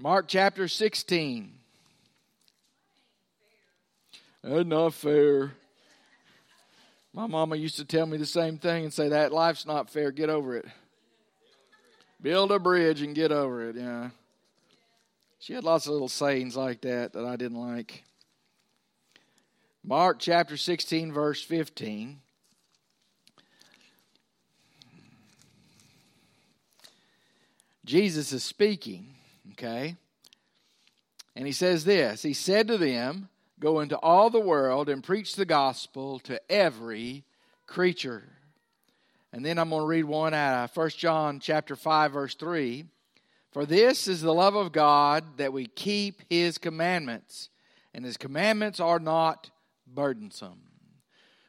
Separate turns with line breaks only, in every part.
Mark chapter 16. That's not fair. My mama used to tell me the same thing and say, That life's not fair. Get over it. Build a bridge and get over it. Yeah. She had lots of little sayings like that that I didn't like. Mark chapter 16, verse 15. Jesus is speaking, okay? And he says this He said to them, Go into all the world and preach the gospel to every creature. And then I'm going to read one out of 1 John chapter 5 verse 3. For this is the love of God that we keep his commandments, and his commandments are not burdensome.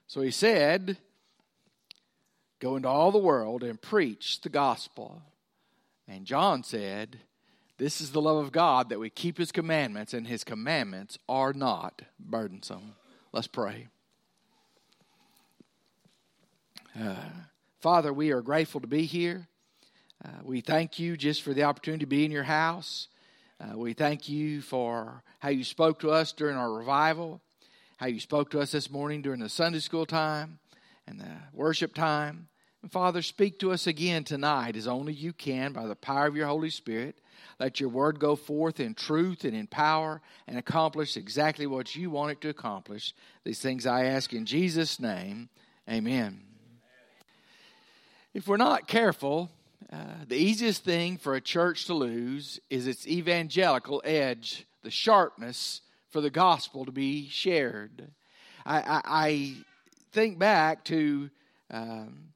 So he said, Go into all the world and preach the gospel. And John said, This is the love of God that we keep his commandments, and his commandments are not burdensome. Let's pray. Uh, Father, we are grateful to be here. Uh, we thank you just for the opportunity to be in your house. Uh, we thank you for how you spoke to us during our revival, how you spoke to us this morning during the Sunday school time and the worship time. And Father, speak to us again tonight as only you can by the power of your Holy Spirit. Let your word go forth in truth and in power and accomplish exactly what you want it to accomplish. These things I ask in Jesus' name. Amen. If we're not careful, uh, the easiest thing for a church to lose is its evangelical edge, the sharpness for the gospel to be shared. I, I, I think back to um,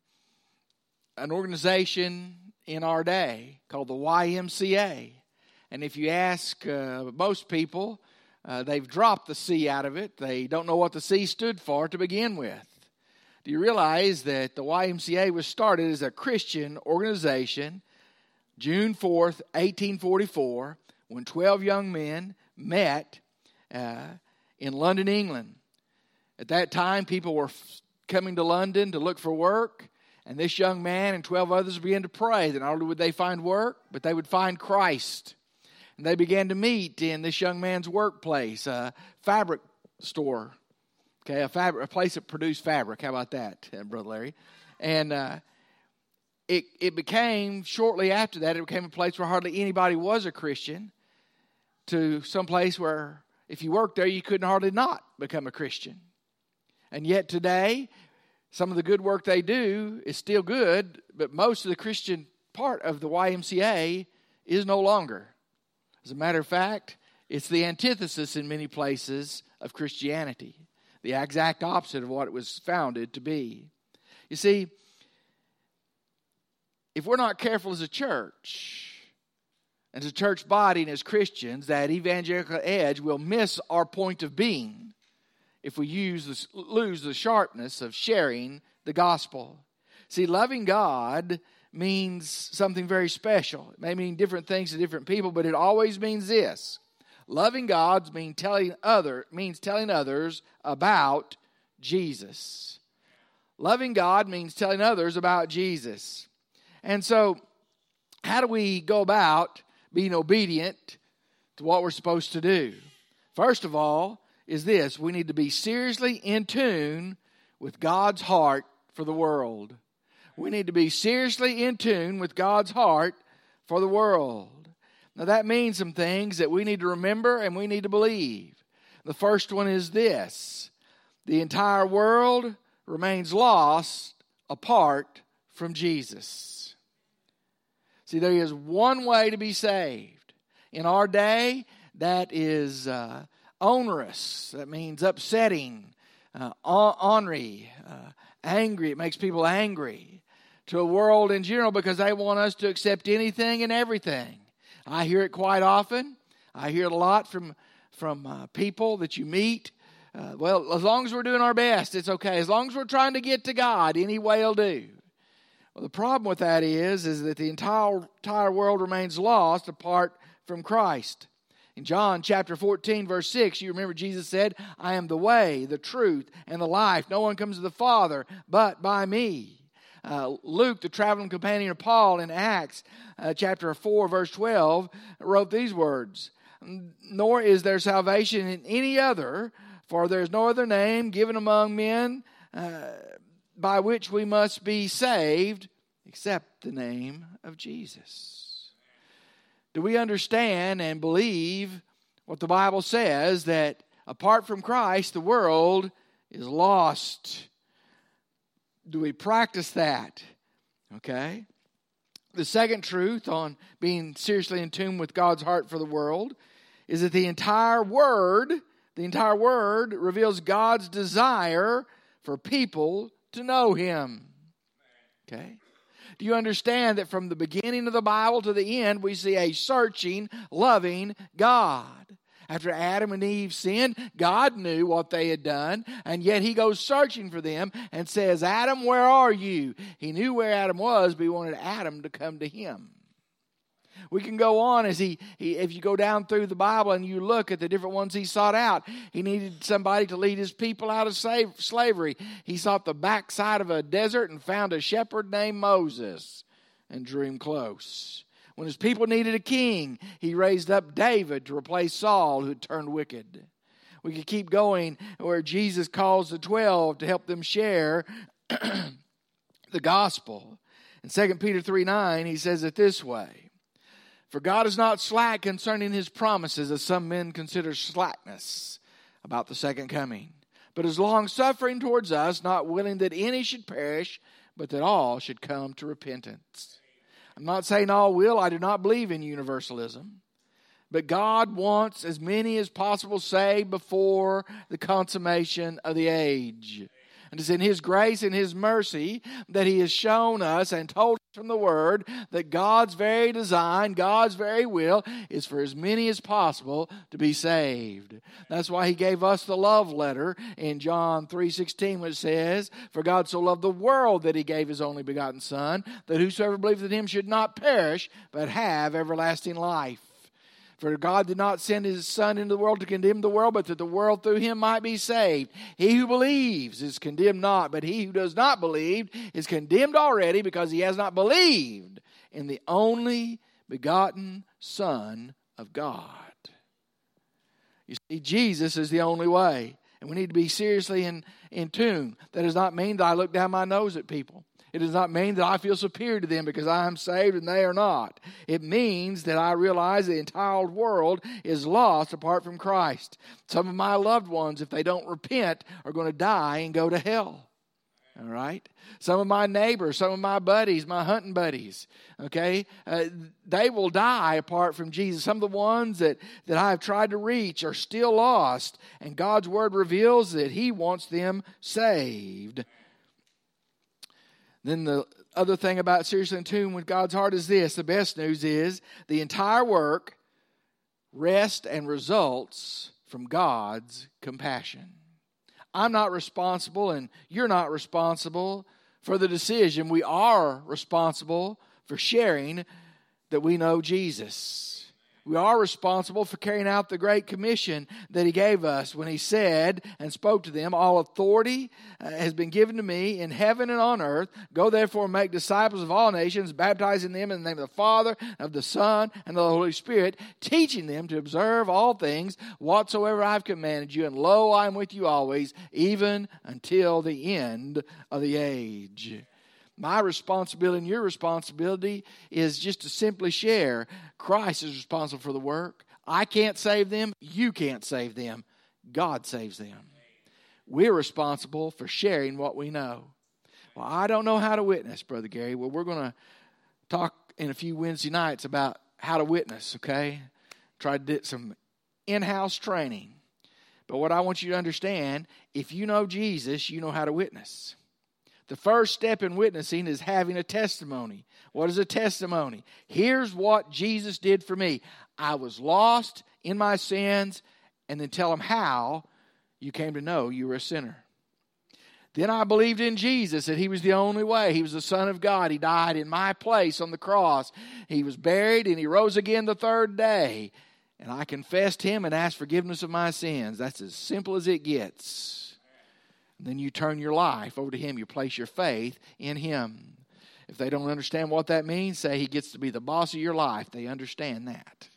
an organization in our day called the YMCA. And if you ask uh, most people, uh, they've dropped the C out of it. They don't know what the C stood for to begin with. Do you realize that the YMCA was started as a Christian organization June 4th, 1844, when 12 young men met uh, in London, England? At that time, people were f- coming to London to look for work, and this young man and 12 others began to pray that not only would they find work, but they would find Christ. And they began to meet in this young man's workplace, a fabric store Okay, a fabric, a place that produced fabric. How about that, Brother Larry? And uh, it it became shortly after that. It became a place where hardly anybody was a Christian. To some place where if you worked there, you couldn't hardly not become a Christian. And yet today, some of the good work they do is still good, but most of the Christian part of the YMCA is no longer. As a matter of fact, it's the antithesis in many places of Christianity the exact opposite of what it was founded to be. You see, if we're not careful as a church, as a church body and as Christians, that evangelical edge will miss our point of being if we use lose the sharpness of sharing the gospel. See, loving God means something very special. It may mean different things to different people, but it always means this Loving God means telling other means telling others about Jesus. Loving God means telling others about Jesus. And so, how do we go about being obedient to what we're supposed to do? First of all, is this we need to be seriously in tune with God's heart for the world. We need to be seriously in tune with God's heart for the world. Now, that means some things that we need to remember and we need to believe. The first one is this the entire world remains lost apart from Jesus. See, there is one way to be saved. In our day, that is uh, onerous, that means upsetting, uh, ornery, uh, angry. It makes people angry to a world in general because they want us to accept anything and everything. I hear it quite often. I hear it a lot from from uh, people that you meet. Uh, well, as long as we're doing our best, it's okay. As long as we're trying to get to God, any way will do. Well, the problem with that is, is that the entire entire world remains lost apart from Christ. In John chapter 14, verse 6, you remember Jesus said, I am the way, the truth, and the life. No one comes to the Father but by me. Uh, Luke, the traveling companion of Paul in Acts uh, chapter 4, verse 12, wrote these words Nor is there salvation in any other, for there is no other name given among men uh, by which we must be saved except the name of Jesus. Do we understand and believe what the Bible says that apart from Christ, the world is lost? Do we practice that? Okay. The second truth on being seriously in tune with God's heart for the world is that the entire Word, the entire Word reveals God's desire for people to know Him. Okay? Do you understand that from the beginning of the Bible to the end, we see a searching, loving God? After Adam and Eve sinned, God knew what they had done, and yet He goes searching for them and says, Adam, where are you? He knew where Adam was, but He wanted Adam to come to Him. We can go on as he, he, if you go down through the Bible and you look at the different ones he sought out. He needed somebody to lead his people out of slave, slavery. He sought the backside of a desert and found a shepherd named Moses and drew him close. When his people needed a king, he raised up David to replace Saul, who had turned wicked. We could keep going where Jesus calls the 12 to help them share the gospel. In 2 Peter 3 9, he says it this way for God is not slack concerning his promises, as some men consider slackness about the second coming, but is long suffering towards us, not willing that any should perish, but that all should come to repentance. I'm not saying all will, I do not believe in universalism. But God wants as many as possible saved before the consummation of the age. And it's in His grace and His mercy that He has shown us and told us from the Word that God's very design, God's very will, is for as many as possible to be saved. That's why He gave us the love letter in John 3.16, which says, For God so loved the world that He gave His only begotten Son, that whosoever believes in Him should not perish, but have everlasting life. For God did not send his Son into the world to condemn the world, but that the world through him might be saved. He who believes is condemned not, but he who does not believe is condemned already because he has not believed in the only begotten Son of God. You see, Jesus is the only way. And we need to be seriously in, in tune. That does not mean that I look down my nose at people. It does not mean that I feel superior to them because I am saved and they are not. It means that I realize the entire world is lost apart from Christ. Some of my loved ones, if they don't repent, are going to die and go to hell. All right? Some of my neighbors, some of my buddies, my hunting buddies, okay, uh, they will die apart from Jesus. Some of the ones that, that I have tried to reach are still lost, and God's word reveals that He wants them saved. Then the other thing about seriously in tune with God's heart is this the best news is the entire work rests and results from God's compassion. I'm not responsible, and you're not responsible for the decision. We are responsible for sharing that we know Jesus we are responsible for carrying out the great commission that he gave us when he said and spoke to them all authority uh, has been given to me in heaven and on earth. Go therefore and make disciples of all nations baptizing them in the name of the father of the son and of the holy spirit teaching them to observe all things whatsoever i've commanded you. And lo i am with you always even until the end of the age my responsibility and your responsibility is just to simply share. Christ is responsible for the work. I can't save them. You can't save them. God saves them. We're responsible for sharing what we know. Well, I don't know how to witness, Brother Gary. Well, we're going to talk in a few Wednesday nights about how to witness, okay? Try to get some in house training. But what I want you to understand if you know Jesus, you know how to witness. The first step in witnessing is having a testimony. What is a testimony? Here's what Jesus did for me I was lost in my sins, and then tell them how you came to know you were a sinner. Then I believed in Jesus that He was the only way. He was the Son of God. He died in my place on the cross. He was buried and He rose again the third day. And I confessed Him and asked forgiveness of my sins. That's as simple as it gets. And then you turn your life over to Him. You place your faith in Him. If they don't understand what that means, say He gets to be the boss of your life. They understand that.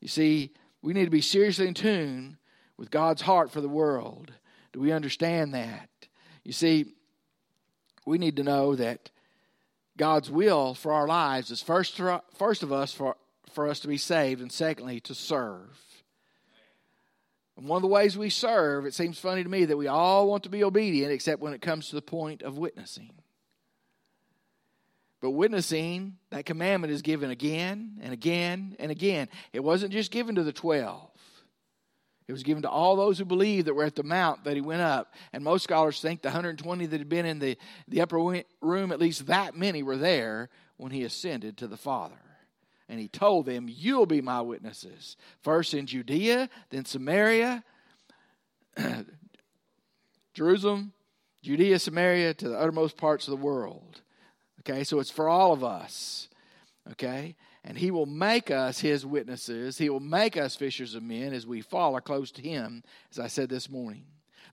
You see, we need to be seriously in tune with God's heart for the world. Do we understand that? You see, we need to know that God's will for our lives is first, first of us for, for us to be saved, and secondly, to serve. And one of the ways we serve, it seems funny to me that we all want to be obedient except when it comes to the point of witnessing. But witnessing, that commandment is given again and again and again. It wasn't just given to the 12. It was given to all those who believed that were at the mount that he went up. And most scholars think the 120 that had been in the, the upper room, at least that many were there when he ascended to the Father. And he told them, You'll be my witnesses. First in Judea, then Samaria, Jerusalem, Judea, Samaria, to the uttermost parts of the world. Okay, so it's for all of us. Okay? And he will make us his witnesses. He will make us fishers of men as we follow close to him, as I said this morning.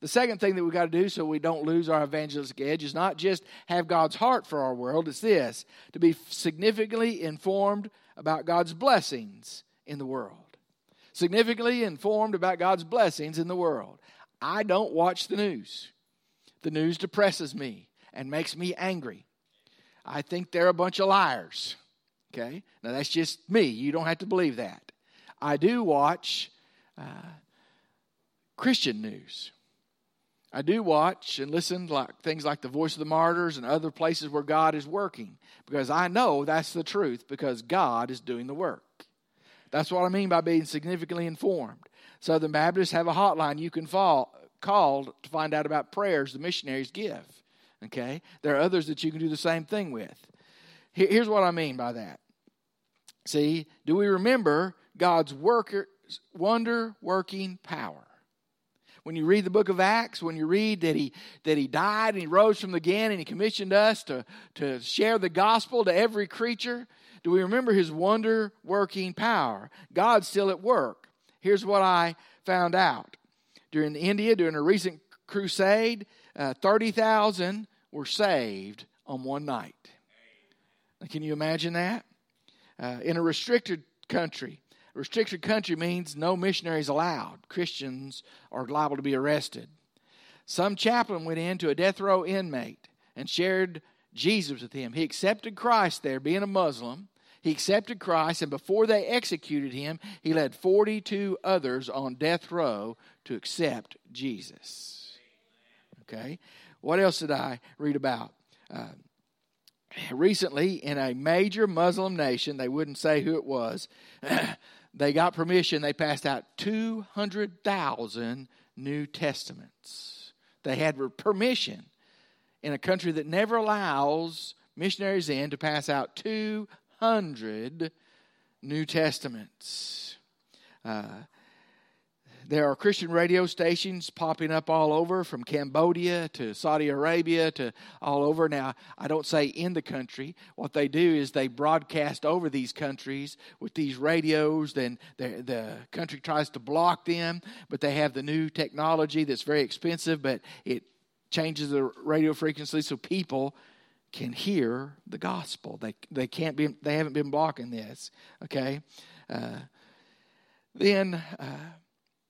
The second thing that we've got to do so we don't lose our evangelistic edge is not just have God's heart for our world, it's this to be significantly informed about God's blessings in the world. Significantly informed about God's blessings in the world. I don't watch the news. The news depresses me and makes me angry. I think they're a bunch of liars. Okay? Now that's just me. You don't have to believe that. I do watch uh, Christian news. I do watch and listen like things like the Voice of the Martyrs and other places where God is working because I know that's the truth because God is doing the work. That's what I mean by being significantly informed. Southern Baptists have a hotline you can fall, call to find out about prayers the missionaries give. Okay? There are others that you can do the same thing with. Here's what I mean by that. See, do we remember God's worker, wonder working power? When you read the book of Acts, when you read that he, that he died and he rose from the again and he commissioned us to, to share the gospel to every creature, do we remember his wonder working power? God's still at work. Here's what I found out. During India, during a recent crusade, uh, 30,000 were saved on one night. Can you imagine that? Uh, in a restricted country, restricted country means no missionaries allowed. Christians are liable to be arrested. Some chaplain went in to a death row inmate and shared Jesus with him. He accepted Christ there, being a Muslim. He accepted Christ, and before they executed him, he led 42 others on death row to accept Jesus. Okay? What else did I read about? Uh, recently in a major Muslim nation, they wouldn't say who it was, they got permission, they passed out 200,000 New Testaments. They had permission in a country that never allows missionaries in to pass out 200 New Testaments. Uh, there are Christian radio stations popping up all over from Cambodia to Saudi Arabia to all over. Now, I don't say in the country. What they do is they broadcast over these countries with these radios. Then the, country tries to block them, but they have the new technology that's very expensive, but it changes the radio frequency so people can hear the gospel. They, they can't be, they haven't been blocking this, okay? Uh, then, uh,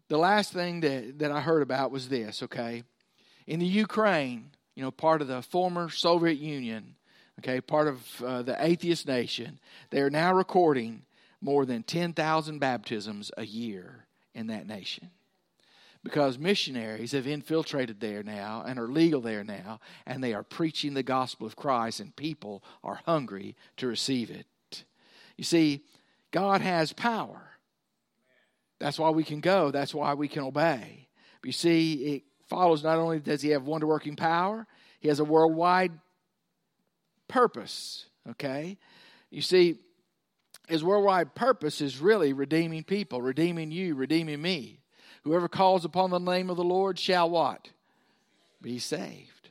the last thing that, that I heard about was this, okay? In the Ukraine, you know, part of the former Soviet Union, okay, part of uh, the atheist nation, they are now recording more than 10,000 baptisms a year in that nation. Because missionaries have infiltrated there now and are legal there now, and they are preaching the gospel of Christ, and people are hungry to receive it. You see, God has power. That's why we can go. That's why we can obey. But you see, it follows not only does he have wonder working power, he has a worldwide purpose. Okay? You see, his worldwide purpose is really redeeming people, redeeming you, redeeming me. Whoever calls upon the name of the Lord shall what? Be saved.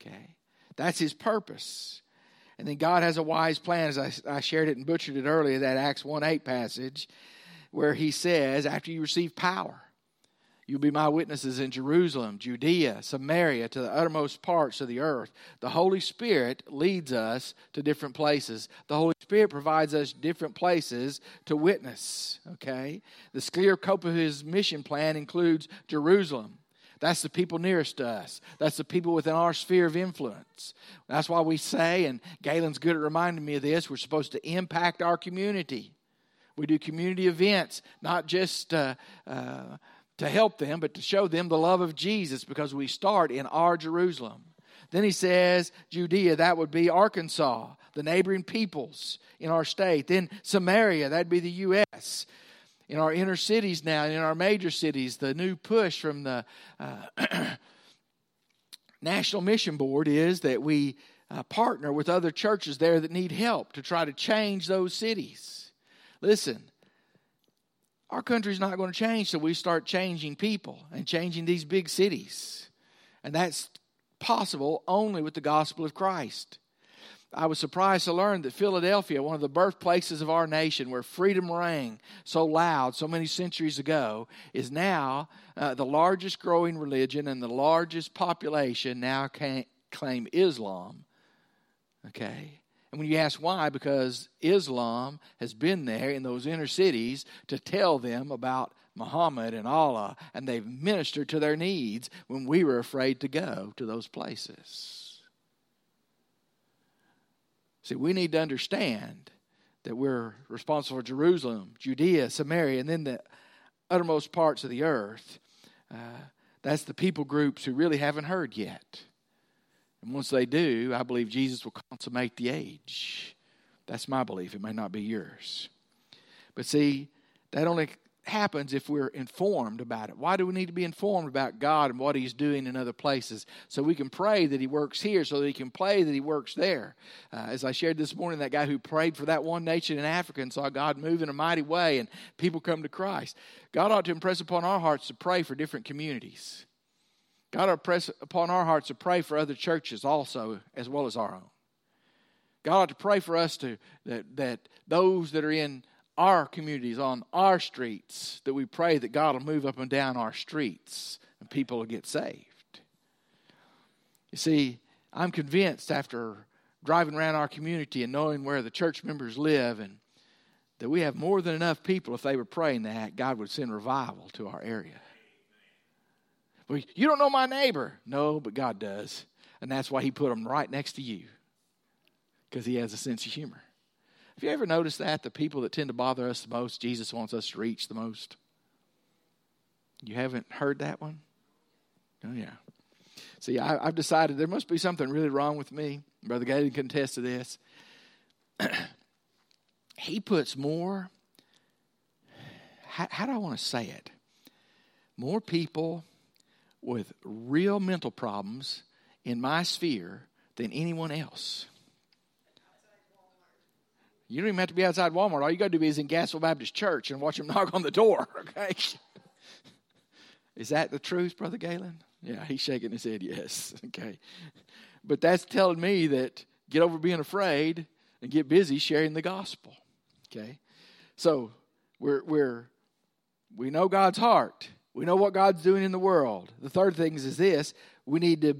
Okay? That's his purpose. And then God has a wise plan, as I, I shared it and butchered it earlier, that Acts 1 8 passage where he says, after you receive power, You'll be my witnesses in Jerusalem, Judea, Samaria, to the uttermost parts of the earth. The Holy Spirit leads us to different places. The Holy Spirit provides us different places to witness. Okay? The his mission plan includes Jerusalem. That's the people nearest to us. That's the people within our sphere of influence. That's why we say, and Galen's good at reminding me of this, we're supposed to impact our community. We do community events, not just uh, uh, to help them, but to show them the love of Jesus because we start in our Jerusalem. Then he says, Judea, that would be Arkansas, the neighboring peoples in our state. Then Samaria, that'd be the U.S. In our inner cities now, in our major cities, the new push from the uh, National Mission Board is that we uh, partner with other churches there that need help to try to change those cities. Listen, our country's not going to change till we start changing people and changing these big cities. And that's possible only with the gospel of Christ. I was surprised to learn that Philadelphia, one of the birthplaces of our nation, where freedom rang so loud so many centuries ago, is now uh, the largest growing religion and the largest population now can claim Islam. Okay? And when you ask why, because Islam has been there in those inner cities to tell them about Muhammad and Allah, and they've ministered to their needs when we were afraid to go to those places. See, we need to understand that we're responsible for Jerusalem, Judea, Samaria, and then the uttermost parts of the earth. Uh, that's the people groups who really haven't heard yet. And once they do, I believe Jesus will consummate the age. That's my belief. It may not be yours. But see, that only happens if we're informed about it. Why do we need to be informed about God and what He's doing in other places? So we can pray that He works here, so that He can pray that He works there. Uh, as I shared this morning, that guy who prayed for that one nation in Africa and saw God move in a mighty way and people come to Christ. God ought to impress upon our hearts to pray for different communities. God will press upon our hearts to pray for other churches also, as well as our own. God ought to pray for us to that, that those that are in our communities, on our streets, that we pray that God will move up and down our streets and people will get saved. You see, I'm convinced after driving around our community and knowing where the church members live and that we have more than enough people if they were praying that God would send revival to our area. Well, you don't know my neighbor. No, but God does. And that's why He put them right next to you because He has a sense of humor. Have you ever noticed that? The people that tend to bother us the most, Jesus wants us to reach the most. You haven't heard that one? Oh, yeah. See, I, have decided there must be something really wrong with me. Brother Galen can attest to this. he puts more, how, how do I want to say it? More people with real mental problems in my sphere than anyone else. You don't even have to be outside Walmart. All you got to do is in Gassville Baptist Church and watch them knock on the door. Okay, is that the truth, Brother Galen? Yeah, he's shaking his head. Yes. Okay, but that's telling me that get over being afraid and get busy sharing the gospel. Okay, so we're we're we know God's heart. We know what God's doing in the world. The third thing is, is this we need to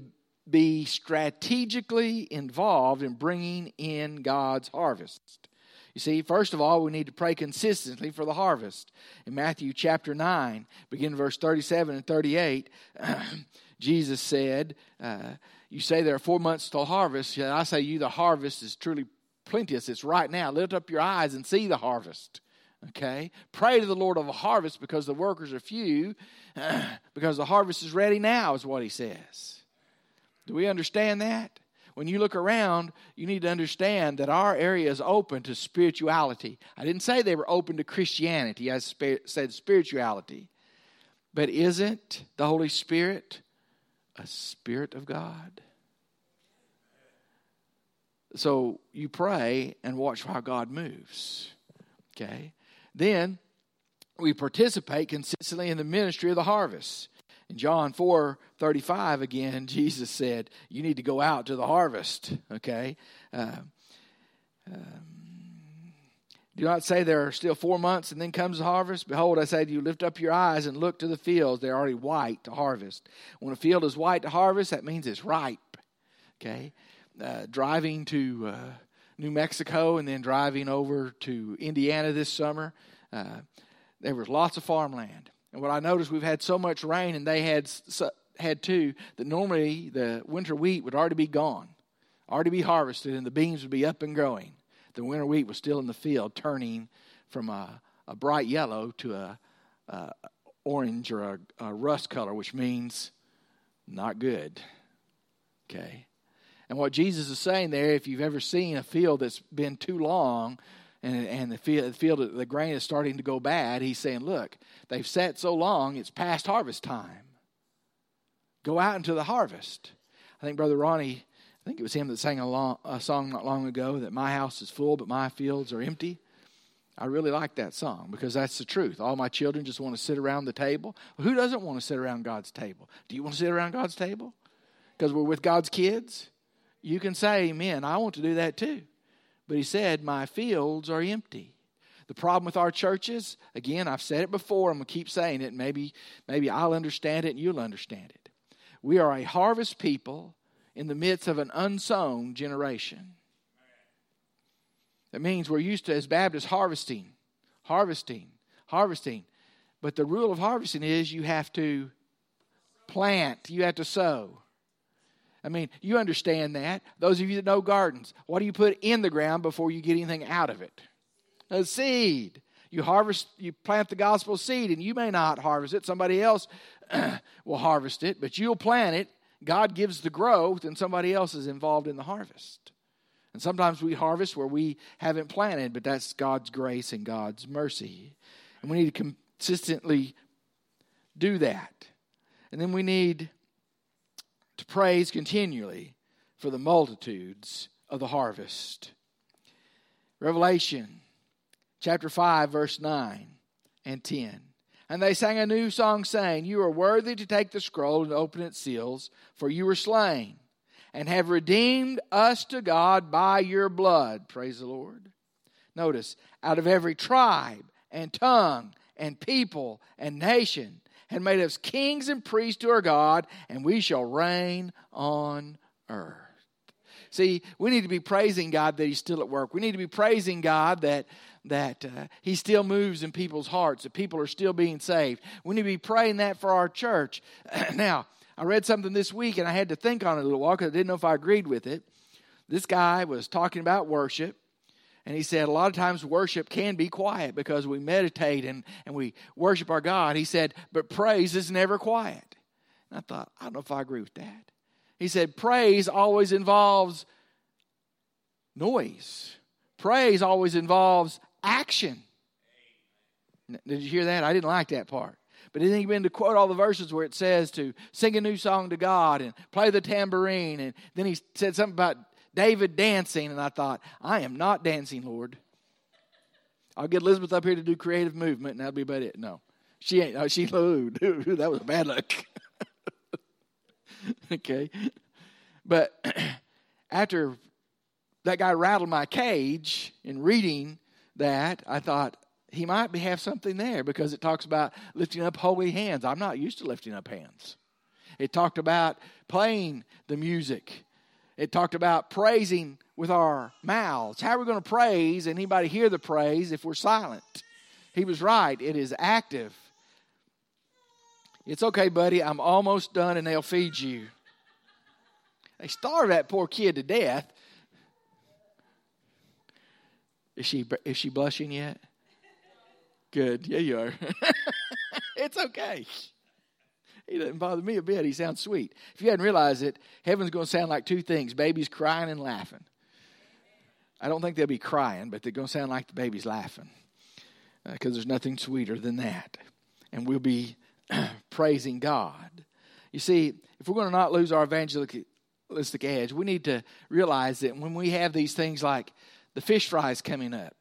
be strategically involved in bringing in God's harvest. You see, first of all, we need to pray consistently for the harvest. In Matthew chapter 9, begin verse 37 and 38, Jesus said, uh, You say there are four months till harvest, yet I say you the harvest is truly plenteous. It's right now. Lift up your eyes and see the harvest. Okay? Pray to the Lord of a harvest because the workers are few, because the harvest is ready now, is what he says. Do we understand that? When you look around, you need to understand that our area is open to spirituality. I didn't say they were open to Christianity, I said spirituality. But isn't the Holy Spirit a Spirit of God? So you pray and watch how God moves. Okay? Then we participate consistently in the ministry of the harvest. In John 4 35, again, Jesus said, You need to go out to the harvest. Okay? Uh, um, Do not say there are still four months and then comes the harvest. Behold, I say to you, lift up your eyes and look to the fields. They're already white to harvest. When a field is white to harvest, that means it's ripe. Okay? Uh, driving to uh, New Mexico and then driving over to Indiana this summer, uh, there was lots of farmland. And what I noticed, we've had so much rain, and they had had too, that normally the winter wheat would already be gone, already be harvested, and the beans would be up and growing. The winter wheat was still in the field, turning from a, a bright yellow to a, a orange or a, a rust color, which means not good. Okay. And what Jesus is saying there, if you've ever seen a field that's been too long and, and the field, the field, the grain is starting to go bad, he's saying, look, they've sat so long, it's past harvest time. Go out into the harvest. I think Brother Ronnie, I think it was him that sang a, long, a song not long ago that my house is full, but my fields are empty. I really like that song because that's the truth. All my children just want to sit around the table. Who doesn't want to sit around God's table? Do you want to sit around God's table? Because we're with God's kids? You can say, Amen. I want to do that too. But he said, My fields are empty. The problem with our churches, again, I've said it before, I'm going to keep saying it. Maybe, maybe I'll understand it and you'll understand it. We are a harvest people in the midst of an unsown generation. That means we're used to, as Baptists, harvesting, harvesting, harvesting. But the rule of harvesting is you have to plant, you have to sow. I mean, you understand that. Those of you that know gardens, what do you put in the ground before you get anything out of it? A seed. You harvest, you plant the gospel seed, and you may not harvest it. Somebody else will harvest it, but you'll plant it. God gives the growth, and somebody else is involved in the harvest. And sometimes we harvest where we haven't planted, but that's God's grace and God's mercy. And we need to consistently do that. And then we need to praise continually for the multitudes of the harvest. Revelation chapter 5, verse 9 and 10. And they sang a new song, saying, You are worthy to take the scroll and open its seals, for you were slain, and have redeemed us to God by your blood. Praise the Lord. Notice, out of every tribe and tongue and people and nation and made us kings and priests to our God, and we shall reign on earth. See, we need to be praising God that He's still at work. We need to be praising God that that uh, He still moves in people's hearts, that people are still being saved. We need to be praying that for our church. now, I read something this week, and I had to think on it a little while because I didn't know if I agreed with it. This guy was talking about worship, and he said, a lot of times worship can be quiet because we meditate and, and we worship our God. He said, but praise is never quiet. And I thought, I don't know if I agree with that. He said, praise always involves noise, praise always involves action. Did you hear that? I didn't like that part. But then he began to quote all the verses where it says to sing a new song to God and play the tambourine. And then he said something about David dancing, and I thought, I am not dancing, Lord. I'll get Elizabeth up here to do creative movement, and that'll be about it. No, she ain't. Oh, she, ooh, that was bad luck. okay, but after that guy rattled my cage in reading that, I thought he might have something there because it talks about lifting up holy hands. I'm not used to lifting up hands. It talked about playing the music it talked about praising with our mouths. How are we going to praise? Anybody hear the praise if we're silent? He was right. It is active. It's okay, buddy. I'm almost done and they'll feed you. They starved that poor kid to death. Is she is she blushing yet? Good. Yeah, you are. it's okay. He doesn't bother me a bit. He sounds sweet. If you hadn't realized it, heaven's going to sound like two things babies crying and laughing. I don't think they'll be crying, but they're going to sound like the baby's laughing because uh, there's nothing sweeter than that. And we'll be praising God. You see, if we're going to not lose our evangelistic edge, we need to realize that when we have these things like the fish fries coming up,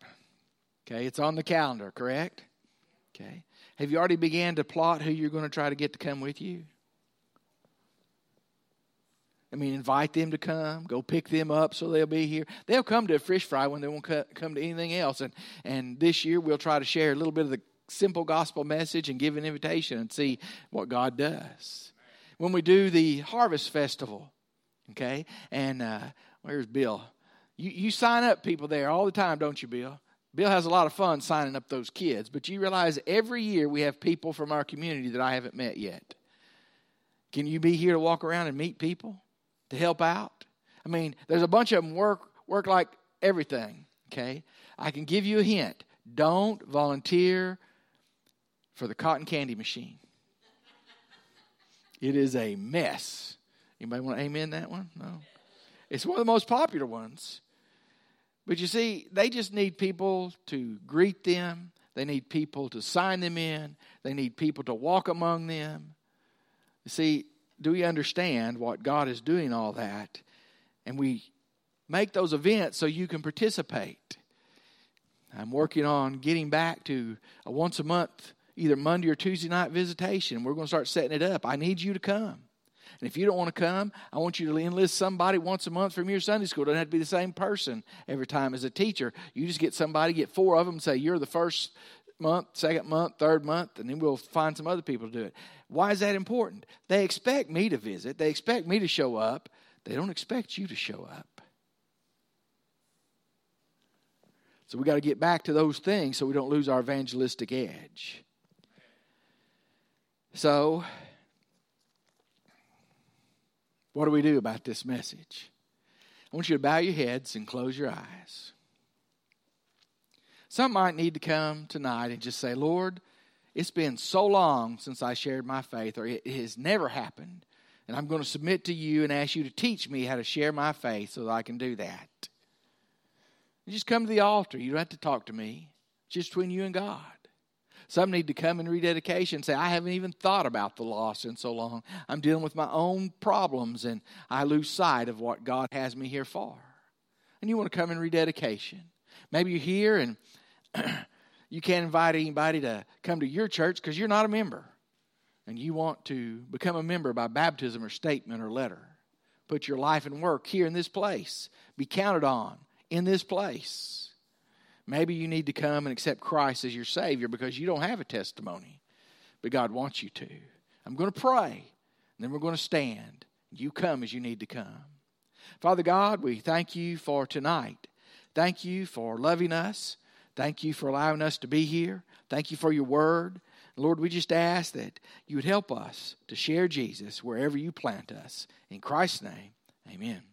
okay, it's on the calendar, correct? Okay. Have you already began to plot who you're going to try to get to come with you? I mean, invite them to come. Go pick them up so they'll be here. They'll come to a fish fry when they won't come to anything else. And and this year we'll try to share a little bit of the simple gospel message and give an invitation and see what God does. When we do the harvest festival, okay, and uh, where's Bill? You you sign up people there all the time, don't you, Bill? Bill has a lot of fun signing up those kids, but you realize every year we have people from our community that I haven't met yet. Can you be here to walk around and meet people to help out? I mean, there's a bunch of them work work like everything. Okay, I can give you a hint. Don't volunteer for the cotton candy machine. It is a mess. Anybody want to amen that one? No. It's one of the most popular ones. But you see, they just need people to greet them. They need people to sign them in. They need people to walk among them. You see, do we understand what God is doing all that? And we make those events so you can participate. I'm working on getting back to a once a month, either Monday or Tuesday night visitation. We're going to start setting it up. I need you to come. And if you don't want to come, I want you to enlist somebody once a month from your Sunday school. It doesn't have to be the same person every time as a teacher. You just get somebody, get four of them, say you're the first month, second month, third month, and then we'll find some other people to do it. Why is that important? They expect me to visit, they expect me to show up. They don't expect you to show up. So we got to get back to those things so we don't lose our evangelistic edge. So what do we do about this message? I want you to bow your heads and close your eyes. Some might need to come tonight and just say, Lord, it's been so long since I shared my faith, or it has never happened. And I'm going to submit to you and ask you to teach me how to share my faith so that I can do that. Just come to the altar. You don't have to talk to me. It's just between you and God. Some need to come in rededication and say, I haven't even thought about the loss in so long. I'm dealing with my own problems and I lose sight of what God has me here for. And you want to come in rededication. Maybe you're here and you can't invite anybody to come to your church because you're not a member. And you want to become a member by baptism or statement or letter. Put your life and work here in this place. Be counted on in this place. Maybe you need to come and accept Christ as your Savior because you don't have a testimony, but God wants you to. I'm going to pray, and then we're going to stand. You come as you need to come. Father God, we thank you for tonight. Thank you for loving us. Thank you for allowing us to be here. Thank you for your word. Lord, we just ask that you would help us to share Jesus wherever you plant us. In Christ's name, amen.